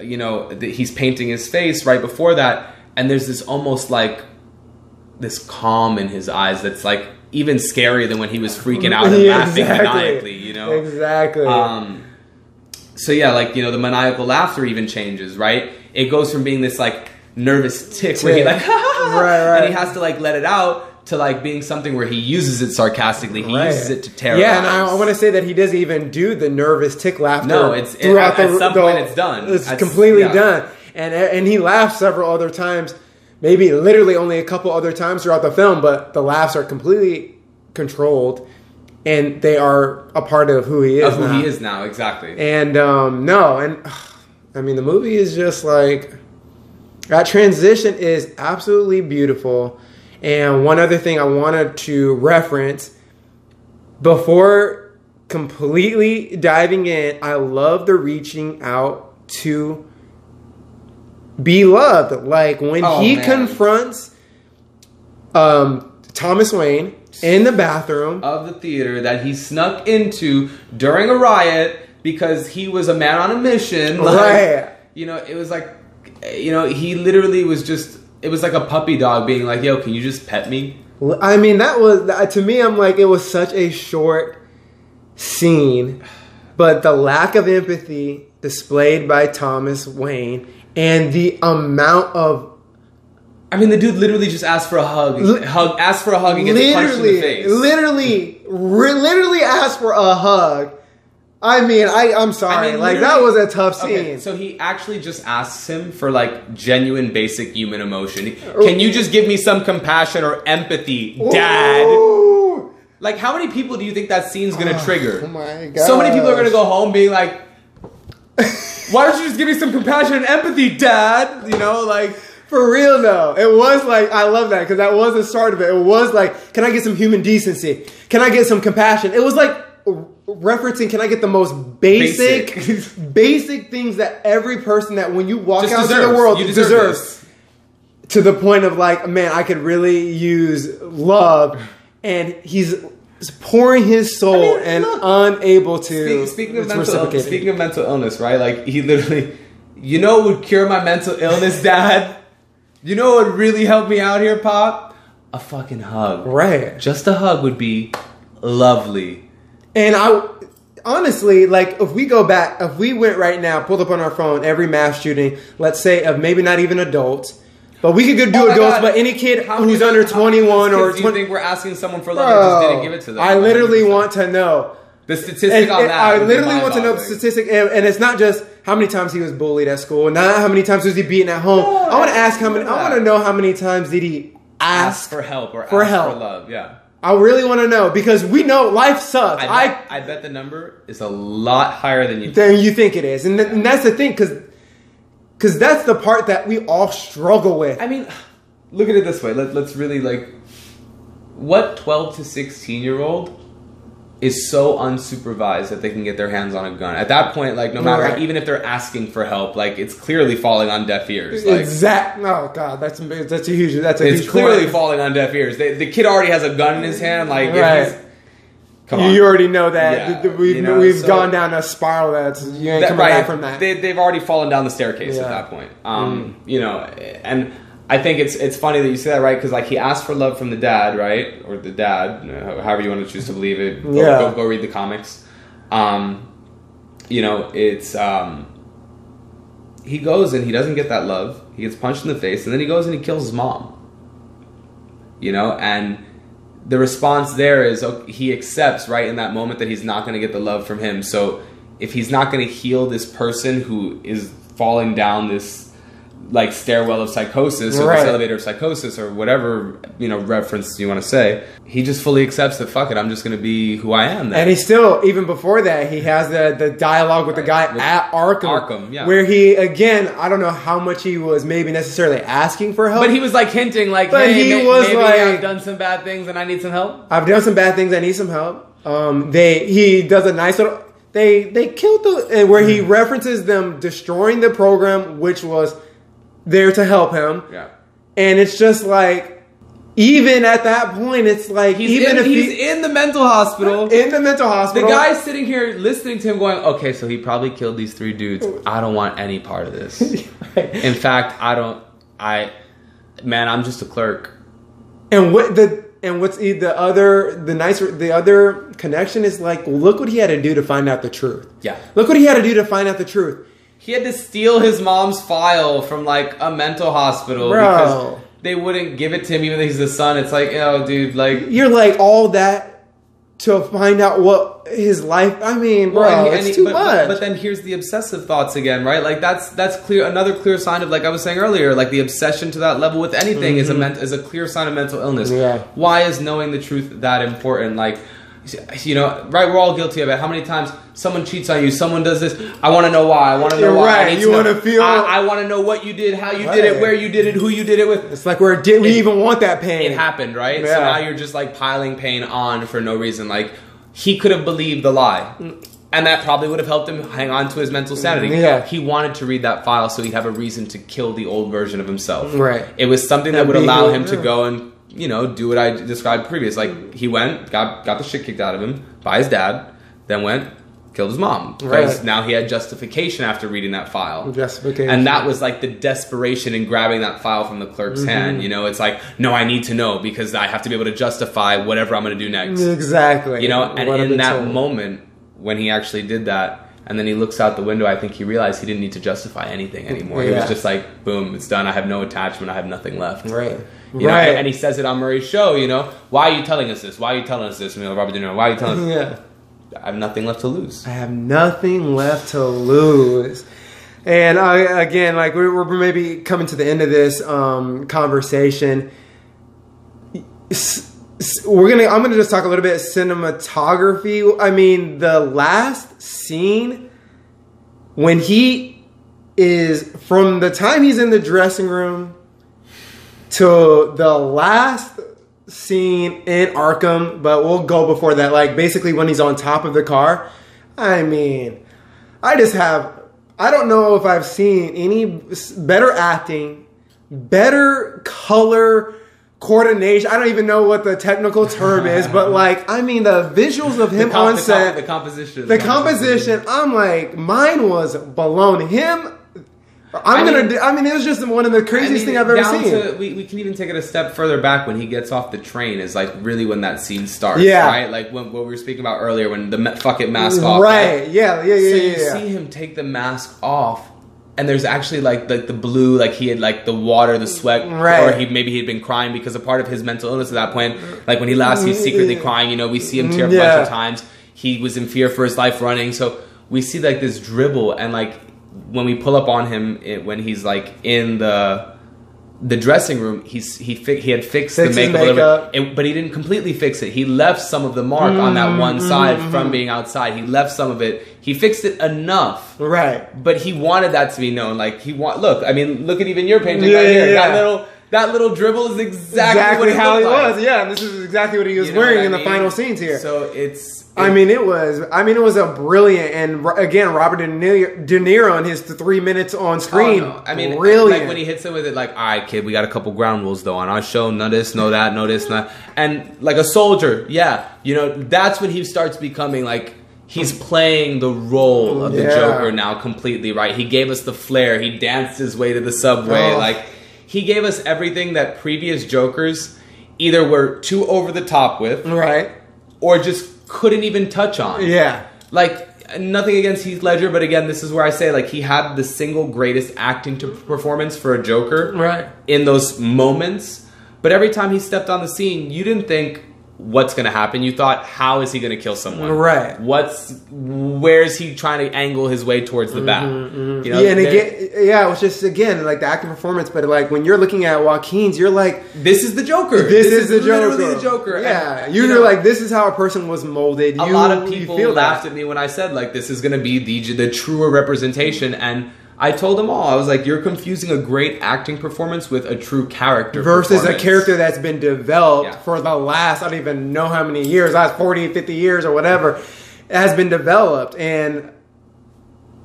You know, that he's painting his face right before that, and there's this almost like this calm in his eyes that's like even scarier than when he was freaking out and Yeah, laughing exactly. maniacally. You know, Exactly. um, so yeah, like you know, the maniacal laughter even changes, right? It goes from being this like nervous tick, where he like, Right, right. and he has to like let it out to like being something where he uses it sarcastically. He Right. uses it to terrorize. Yeah, and I, I want to say that he doesn't even do the nervous tick laughter. No, it's- it- throughout at- at the, some the- point it's done. It's That's- completely yeah. done, and and he laughs several other times, maybe literally only a couple other times throughout the film, but the laughs are completely controlled, and they are a part of who he is. of who now. he is now, exactly. And um, no, and I mean the movie is just like that transition is absolutely beautiful. And one other thing I wanted to reference before completely diving in, I love the reaching out to be loved. Like when Oh, he man. confronts um, Thomas Wayne in the bathroom. of the theater that he snuck into during a riot because he was a man on a mission. Like, Right. You know, it was like, you know, he literally was just. It was like a puppy dog being like, "Yo, can you just pet me?" I mean, that was to me. I'm like, it was such a short scene, but the lack of empathy displayed by Thomas Wayne and the amount of I mean, the dude literally just asked for a hug, Li- hug, asked for a hug, and gets punched in the literally, face. literally, re- literally asked for a hug. I mean, I I'm sorry, I mean, like that was a tough scene. Okay, so he actually just asks him for like genuine, basic human emotion. Can you just give me some compassion or empathy, Dad? Ooh. Like, how many people do you think that scene's gonna ah, trigger? oh my So many people are gonna go home being like, "Why don't you just give me some compassion and empathy, Dad?" You know, like, For real though, it was like I love that because that was the start of it. It was like, can I get some human decency? Can I get some compassion? It was like referencing, can I get the most basic, Basic. basic, things that every person that when you walk just out into the world you deserve deserves. this. To the point of like, man, I could really use love, and he's pouring his soul mean, and look. unable to. Speak- speaking of mental, speaking of mental illness, right? Like he literally, you know, would cure my mental illness, Dad. You know, what would really help me out here, Pop. A fucking hug. right. Just a hug would be lovely. And I honestly, like, if we go back, if we went right now, pulled up on our phone every mass shooting, let's say of maybe not even adults, but we could go do Oh adults, God. but any kid How who's under how 21 or kids do you think we're asking someone for love and just didn't give it to them? I literally 100%. want to know. the statistic And, on that. I literally want to know the statistic, and, and it's not just how many times he was bullied at school, not how many times was he beaten at home. I want to ask how many. I want to know how many times did he ask, Ask for help or for ask help. for love. Yeah. I really want to know because we know life sucks. I I, bet, I, bet the number is a lot higher than you think. than you think it is, and, th- and that's the thing because because that's the part that we all struggle with. I mean, look at it this way. Let, let's really like, what twelve to sixteen year old is so unsupervised that they can get their hands on a gun? At that point, like, no matter Right. even if they're asking for help, like it's clearly falling on deaf ears. Like, exact. Oh god, that's that's a huge. That's a it's clearly point. falling on deaf ears. They, the kid already has a gun in his hand. Like, if Right. Come on. You already know that Yeah, we've you know, we've so- gone down a spiral that's you ain't That- coming back from that. They, they've already fallen down the staircase Yeah. Mm. at that point. Um, You know, and I think it's it's funny that you say that, right? Because like he asked for love from the dad, right, or the dad, however you want to choose to believe it. Go, Yeah. go, go read the comics. Um, you know, it's um, he goes and he doesn't get that love. He gets punched in the face, and then he goes and he kills his mom. You know, and the response there is okay, he accepts right in that moment that he's not going to get the love from him. So if he's not going to heal this person who is falling down this like stairwell of psychosis or Right. this elevator of psychosis or whatever you know reference you want to say, he just fully accepts that fuck it, I'm just going to be who I am. Then. And he still, even before that, he has the, the dialogue with the guy With at Arkham. Arkham, yeah. Where he, again, I don't know how much he was maybe necessarily asking for help. but he was like hinting, like, But hey, he may- was maybe like- I've done some bad things and I need some help. I've done some bad things. I need some help. Um, they he does a nice little. They they killed the and where he references them destroying the program, which was there to help him. Yeah. And it's just like, even at that point, it's like He's, even in, if he's he, in the mental hospital. in the mental hospital, The guy's sitting here listening to him going, okay, so he probably killed these three dudes. I don't want any part of this. In fact, I don't, I, man, I'm just a clerk. And what the and what's the the other the nice the other connection is like look what he had to do to find out the truth. Yeah. Look what he had to do to find out the truth. He had to steal his mom's file from like a mental hospital Bro. because they wouldn't give it to him even though he's the son. It's like, oh, dude, like, You're like all that to find out what his life. I mean, bro, Well, and it's and too but, much. But, but then here's the obsessive thoughts again, right? Like that's that's clear. Another clear sign of like I was saying earlier, like the obsession to that level with anything is a ment- is a clear sign of mental illness. Mm-hmm. Yeah. Why is knowing the truth that important? Like. You know, right? We're all guilty of it. How many times someone cheats on you? Someone does this. I want to know why. I want to know You're why. Right. You wanna feel- I, I want to know what you did, how you did it, where you did it, who you did it with it's like where did we It- even want that pain? it happened, right? So now you're just like piling pain on for no reason. Like he could have believed the lie. And that probably would have helped him hang on to his mental sanity. Mm, yeah. He wanted to read that file so he'd have a reason to kill the old version of himself. Right. It was something that That'd allow him to go and, you know, do what I described previous. Like he went, got got the shit kicked out of him by his dad, then went, killed his mom. Because Right. now he had justification after reading that file. Justification. And that was like the desperation in grabbing that file from the clerk's Mm-hmm. hand. You know, it's like, no, I need to know because I have to be able to justify whatever I'm going to do next. exactly. You know, and What in that told. moment when he actually did that, and then he looks out the window, I think he realized he didn't need to justify anything anymore. He was just like, boom, it's done. I have no attachment. I have nothing left. right, You know, right, and, and he says it on Murray's show, you know, why are you telling us this? Why are you telling us this? You know, Robert De Niro, why are you telling us yeah. I have nothing left to lose. I have nothing left to lose. And I, again, like we're, we're maybe coming to the end of this um, conversation. S- s- We're gonna. I'm gonna just talk a little bit cinematography. I mean, the last scene when he is from the time he's in the dressing room to the last scene in Arkham, but we'll go before that. Like basically when he's on top of the car. I mean, I just have. I don't know if I've seen any better acting, better color coordination. I don't even know what the technical term is, but like, I mean, the visuals of him comp- on the, set, comp- the composition, the composition. I'm like, mine was blown. Him. I'm I gonna. mean- do, I mean, it was just one of the I craziest mean, things I've ever seen. To, we, we can even take it a step further back when he gets off the train is like really when that scene starts. Yeah. Right? Like when, what we were speaking about earlier when the ma- fuck it mask off. right? Yeah. Yeah. Yeah. So yeah, you yeah. see him take the mask off, and there's actually like like the blue, like he had like the water, the sweat, Right. or he maybe he'd been crying because a part of his mental illness at that point, like when he laughs, he's secretly mm-hmm. crying. You know, we see him tear up a bunch of times. He was in fear for his life running, so we see like this dribble, and like when we pull up on him it, when he's like in the the dressing room, he's he fi- he had fixed Fixed the makeup, a little makeup. bit, it- but he didn't completely fix it. He left some of the mark on that one mm-hmm. side mm-hmm. from being outside. He left some of it. He fixed it enough, Right. but he wanted that to be known. Like he want look. I mean, look at even your painting Yeah, right here. yeah, That little that little dribble is exactly, Exactly, what it how he like. was. Yeah, and this is exactly what he was You know wearing in the mean? final scenes here. So it's. I mean, it was. I mean, it was a brilliant and again, Robert De Niro, De Niro on his three minutes on Oh, screen. no. I mean, brilliant. like when he hits it with it, like, all right, kid, we got a couple ground rules though on our show. No this, no that, no this, no. And like a soldier, yeah, you know, that's when he starts becoming like he's playing the role of the Yeah. Joker now completely. Right? He gave us the flair. He danced his way to the subway. Oh. Like he gave us everything that previous Jokers either were too over the top with right? or just couldn't even touch on Yeah, like nothing against Heath Ledger, but again, this is where I say like he had the single greatest acting to performance for a Joker Right. in those moments. But every time he stepped on the scene, you didn't think what's going to happen. You thought, how is he going to kill someone? Right. What's where is he trying to angle his way towards the bat? You know, Mm-hmm, yeah, and again, yeah, it was just again like the acting performance. But like when you're looking at Joaquin's, you're like, this is the Joker. this, is, the Joker. the Joker. And, Yeah, you you're know, like, this is how a person was molded. a lot of people laughed that. at me when I said like this is going to be the the truer representation, and I told them all I was like, you're confusing a great acting performance with a true character versus a character that's been developed Yeah. for the last I don't even know how many years, last 40, 50 years or whatever, has been developed. And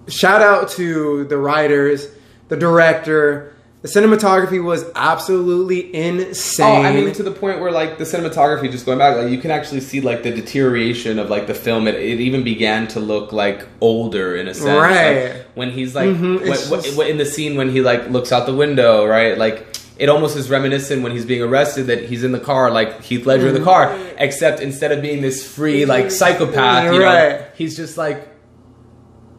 shout out to the writers, the director. The cinematography was absolutely insane. Oh, I mean, to the point where like the cinematography, just going back, like you can actually see like the deterioration of like the film. It, it even began to look like older in a sense. Right. Like, when he's like Mhm, when- it's just- when- in the scene when he like looks out the window, right? Like it almost is reminiscent when he's being arrested that he's in the car, like Heath Ledger in the car, except instead of being this free like psychopath, you know, Right. he's just like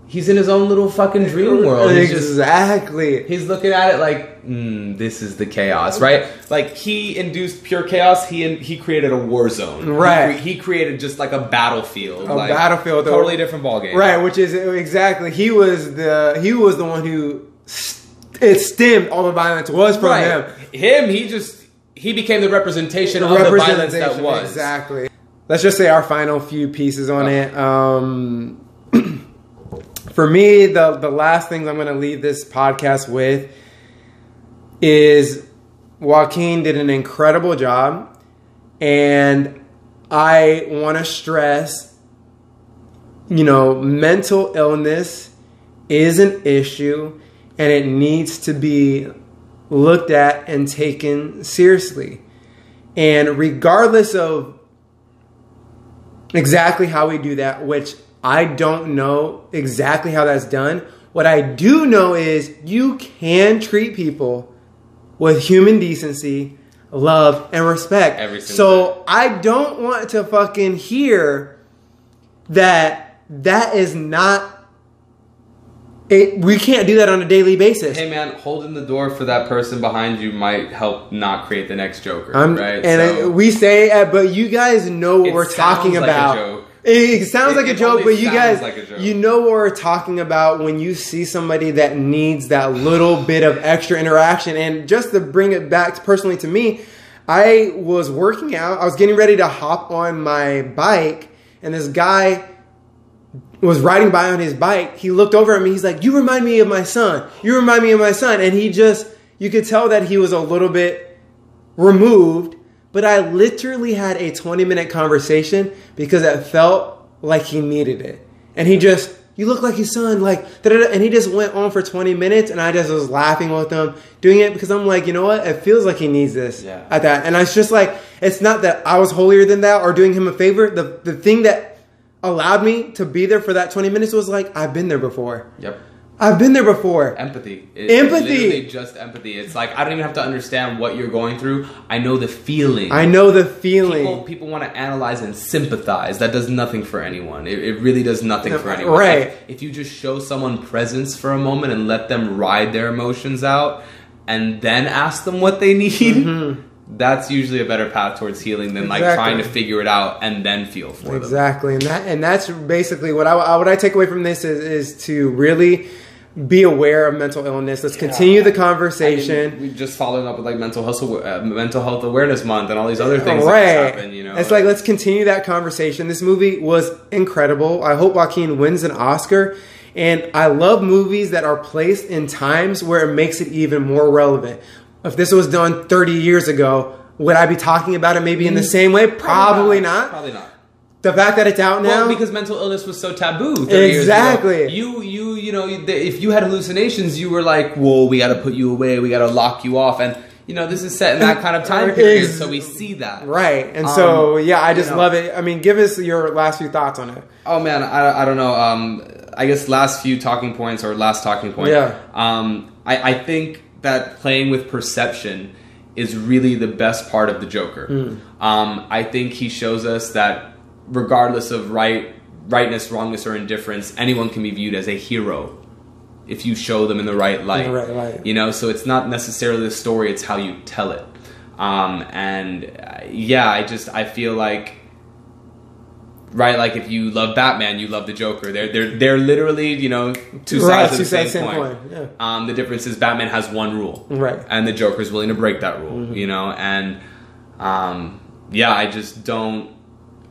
he's in his own little fucking dream world. He's just exactly. He's looking at it like, mm, this is the chaos, right? Like he induced pure chaos. He he created a war zone, Right. He, he created just like a battlefield, A like, battlefield, though. totally different ballgame, Right, which is exactly he was the he was the one who st- it stemmed all the violence was from Right. him. Him, he just he became the representation of the violence that was. exactly. Let's just say our final few pieces on Oh. it. Um, for me, the the last things I'm going to leave this podcast with is Joaquin did an incredible job, and I want to stress, you know, mental illness is an issue, and it needs to be looked at and taken seriously. And regardless of exactly how we do that, which I don't know exactly how that's done, what I do know is you can treat people with human decency, love, and respect. Every single so I don't want to fucking hear that that is not. It, we can't do that on a daily basis. Hey man, holding the door for that person behind you might help not create the next Joker, I'm, right? And So- uh, we say, but you guys know what we're talking like about. It, sounds It- like a joke, but you guys, like you know what we're talking about when you see somebody that needs that little bit of extra interaction. And just to bring it back personally to me, I was working out. I was getting ready to hop on my bike, and this guy was riding by on his bike. He looked over at me. He's like, "You remind me of my son. You remind me of my son." And he just, you could tell that he was a little bit removed. But I literally had a 20 minute conversation because it felt like he needed it. And he just you look like his son, like, da-da-da," and he just went on for 20 minutes, and I just was laughing with him, doing it because I'm like, you know what? It feels like he needs this Yeah. at that. And it's just like, it's not that I was holier than that or doing him a favor. The, the thing that allowed me to be there for that 20 minutes was like, I've been there before. Yep. I've been there before. Empathy. It- Empathy. Just empathy. It's like I don't even have to understand what you're going through. I know the feeling. I know the feeling. People, people want to analyze and sympathize. That does nothing for anyone. It, it really does nothing for anyone. Right. If, if you just show someone presence for a moment and let them ride their emotions out, and then ask them what they need, that's usually a better path towards healing than like Mm-hmm. Trying to figure it out and then feel for them. Exactly, and that and that's basically what I what I take away from this is is to really be aware of mental illness. Let's continue the conversation. I mean, we just following up with like mental health, uh, mental health awareness month and all these other things right. that happen. You know, It's like let's continue that conversation. This movie was incredible. I hope Joaquin wins an Oscar. And I love movies that are placed in times where it makes it even more relevant. If this was done 30 years ago, would I be talking about it maybe in the same way? Probably not. Probably not. The fact that it's out now. Well, because mental illness was so taboo. 30 years ago. Exactly. You, you, you know, if you had hallucinations, you were like, "Whoa, we got to put you away. We got to lock you off." And you know, this is set in that kind of time period, so we see that. Right. And so, Um, yeah, I just you know. love it. I mean, give us your last few thoughts on it. Oh man, I, I don't know. Um, I guess last few talking points or last talking point. Yeah. Um, I, I think that playing with perception is really the best part of the Joker. Hmm. Um, I think he shows us that regardless of right, rightness, wrongness, or indifference, anyone can be viewed as a hero if you show them in the right light. In the right light. You know, so it's not necessarily the story; it's how you tell it. Um, and uh, yeah, I just I feel like right? Like if you love Batman, you love the Joker. They're they're they're literally you know two Right, sides of the same, same coin. coin, yeah. Um, the difference is Batman has one rule, Right. Mm-hmm. And the Joker's willing to break that rule, you know. And um, yeah, I just don't.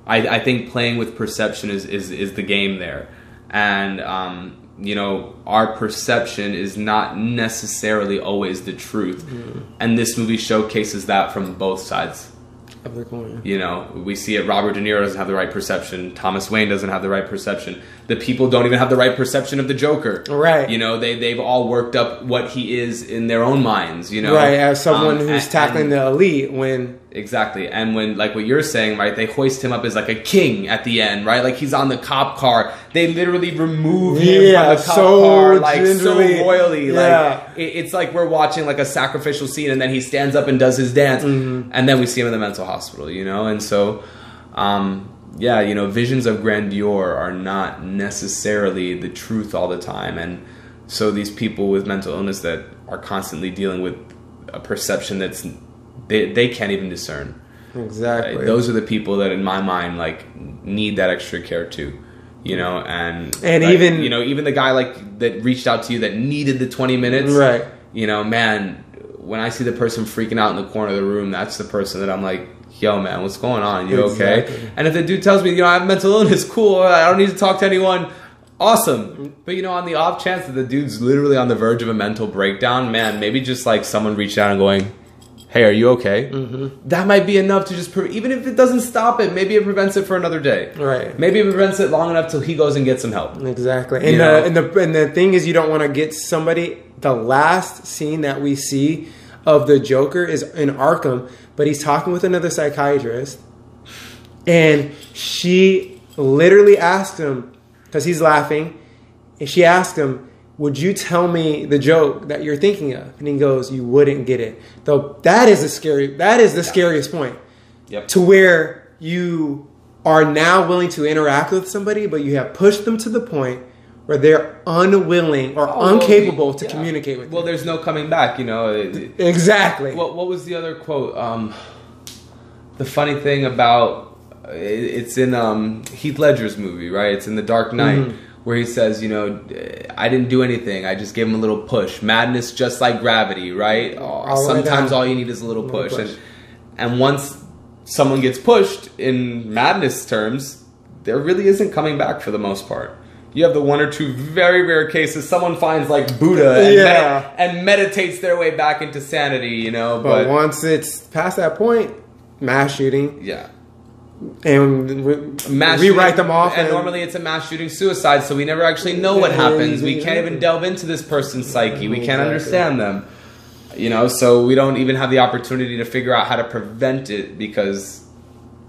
I I think playing with perception is is is the game there, and um, you know our perception is not necessarily always the truth, Mm-hmm. and this movie showcases that from both sides. Of the coin. You know, we see it. Robert De Niro doesn't have the right perception. Thomas Wayne doesn't have the right perception. The people don't even have the right perception of the Joker. Right. You know, they they've all worked up what he is in their own minds. You know, Right, as someone Um, who's and- tackling and- the elite when Exactly. And when, like what you're saying, right, they hoist him up as like a king at the end, right? Like he's on the cop car. They literally remove him Yeah, from the cop so car, like gingerly. so royally. Yeah. Like it, it's like we're watching like a sacrificial scene, and then he stands up and does his dance, Mm-hmm. and then we see him in the mental hospital, you know. And so, um, yeah, you know, visions of grandeur are not necessarily the truth all the time, and so these people with mental illness that are constantly dealing with a perception that's they, they can't even discern. exactly Right? Those are the people that, in my mind, like need that extra care too. You know, and And like, even- you know, even the guy like that reached out to you that needed the twenty minutes, Right. You know, man, when I see the person freaking out in the corner of the room, that's the person that I'm like, yo, man, what's going on? You okay? Exactly. And if the dude tells me, you know, I have mental illness, cool, I don't need to talk to anyone. Awesome, but you know, on the off chance that the dude's literally on the verge of a mental breakdown, man, maybe just like someone reached out and going, hey, are you okay? Mm-hmm. That might be enough to just, pre- even if it doesn't stop it, maybe it prevents it for another day. Right. Maybe it prevents it long enough till he goes and gets some help. Exactly. And the, and the and the thing is you don't want to get somebody the last scene that we see of the Joker is in Arkham, but he's talking with another psychiatrist and she literally asked him cuz he's laughing and she asked him, "Would you tell me the joke that you're thinking of?" And he goes, "You wouldn't get it." Though that is a scary that is the scariest point Yep. to where you are now willing to interact with somebody, but you have pushed them to the point where they're unwilling or Oh, incapable to yeah. communicate with you. Well, you. there's no coming back, you know. It- it- Exactly. What what was the other quote? Um, the funny thing about it- it's in um, Heath Ledger's movie, right? It's in The Dark Knight. Mm-hmm. Where he says, you know, I didn't do anything. I just gave him a little push. Madness, just like gravity, right? Oh, sometimes all you need is a little Little push. push. And and once someone gets pushed in madness terms, there really isn't coming back for the most part. You have the one or two very rare cases someone finds like Buddha and, Yeah. medi- and meditates their way back into sanity, you know. but But, once it's past that point, mass shooting, yeah, and we, mass rewrite shooting- them off. And, normally it's a mass shooting suicide, so we never actually know what happens. We can't even delve into this person's psyche. We can't understand them. You know, so we don't even have the opportunity to figure out how to prevent it because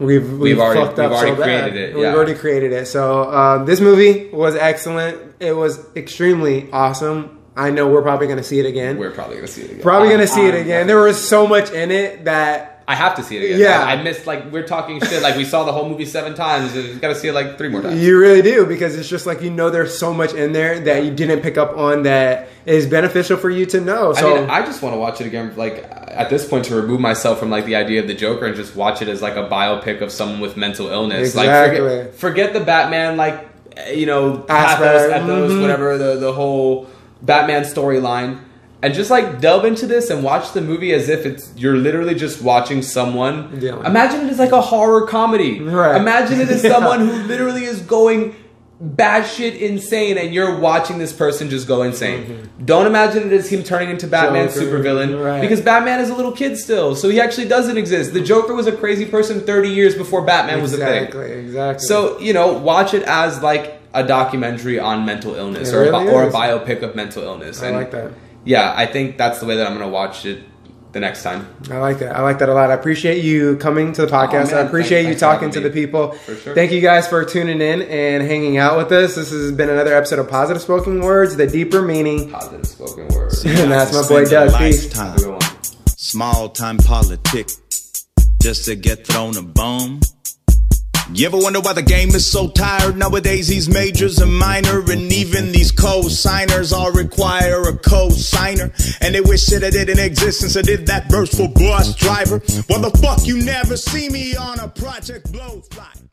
we've we've, already- fucked up we've already so bad. created it, We've already created it. So uh, this movie was excellent. It was extremely awesome. I know we're probably going to see it again. we're probably gonna see it again. probably going to see it I'm again. There was so much in it that I have to see it again. Yeah. I, I missed like we're talking shit. Like we saw the whole movie seven times. and Got to see it like three more times. you really do because it's just like you know there's so much in there that you didn't pick up on that is beneficial for you to know. So I mean, I just want to watch it again. Like at this point, to remove myself from like the idea of the Joker and just watch it as like a biopic of someone with mental illness. Like Exactly. forget, forget the Batman, like eh, you know, pathos, ethos, Mhm. whatever the the whole Batman storyline, and just like delve into this and watch the movie as if it's you're literally just watching someone. Yeah. Imagine it as like a horror comedy. Right. Imagine it as Yeah. someone who literally is going batshit insane and you're watching this person just go insane. Don't imagine it as him turning into Batman Mm-hmm. Joker, supervillain right. because Batman is a little kid still. So he actually doesn't exist. The Joker was a crazy person 30 years before Batman was a exactly, thing. exactly. So, you know, watch it as like a documentary on mental illness It or, a, really bi- or a biopic of mental illness. I And like that. Yeah, I think that's the way that I'm going to watch it the next time. I like that. I like that a lot. I appreciate you coming to the oh, podcast. man. I appreciate Thanks- you thanks talking having to the people. For sure. Thank you guys for tuning in and hanging out with us. This has been another episode of Positive Spoken Words, the deeper meaning. Positive spoken word. And that's my boy Spend Doug. Peace. lifetime, Have a good one. Small time politic. Just to get thrown a bone. You ever wonder why the game is so tired? Nowadays, these majors and minor, and even these co-signers all require a co-signer. And they wish that it didn't exist since I did that verse for bus driver. Well, the fuck you never see me on a project blow fly.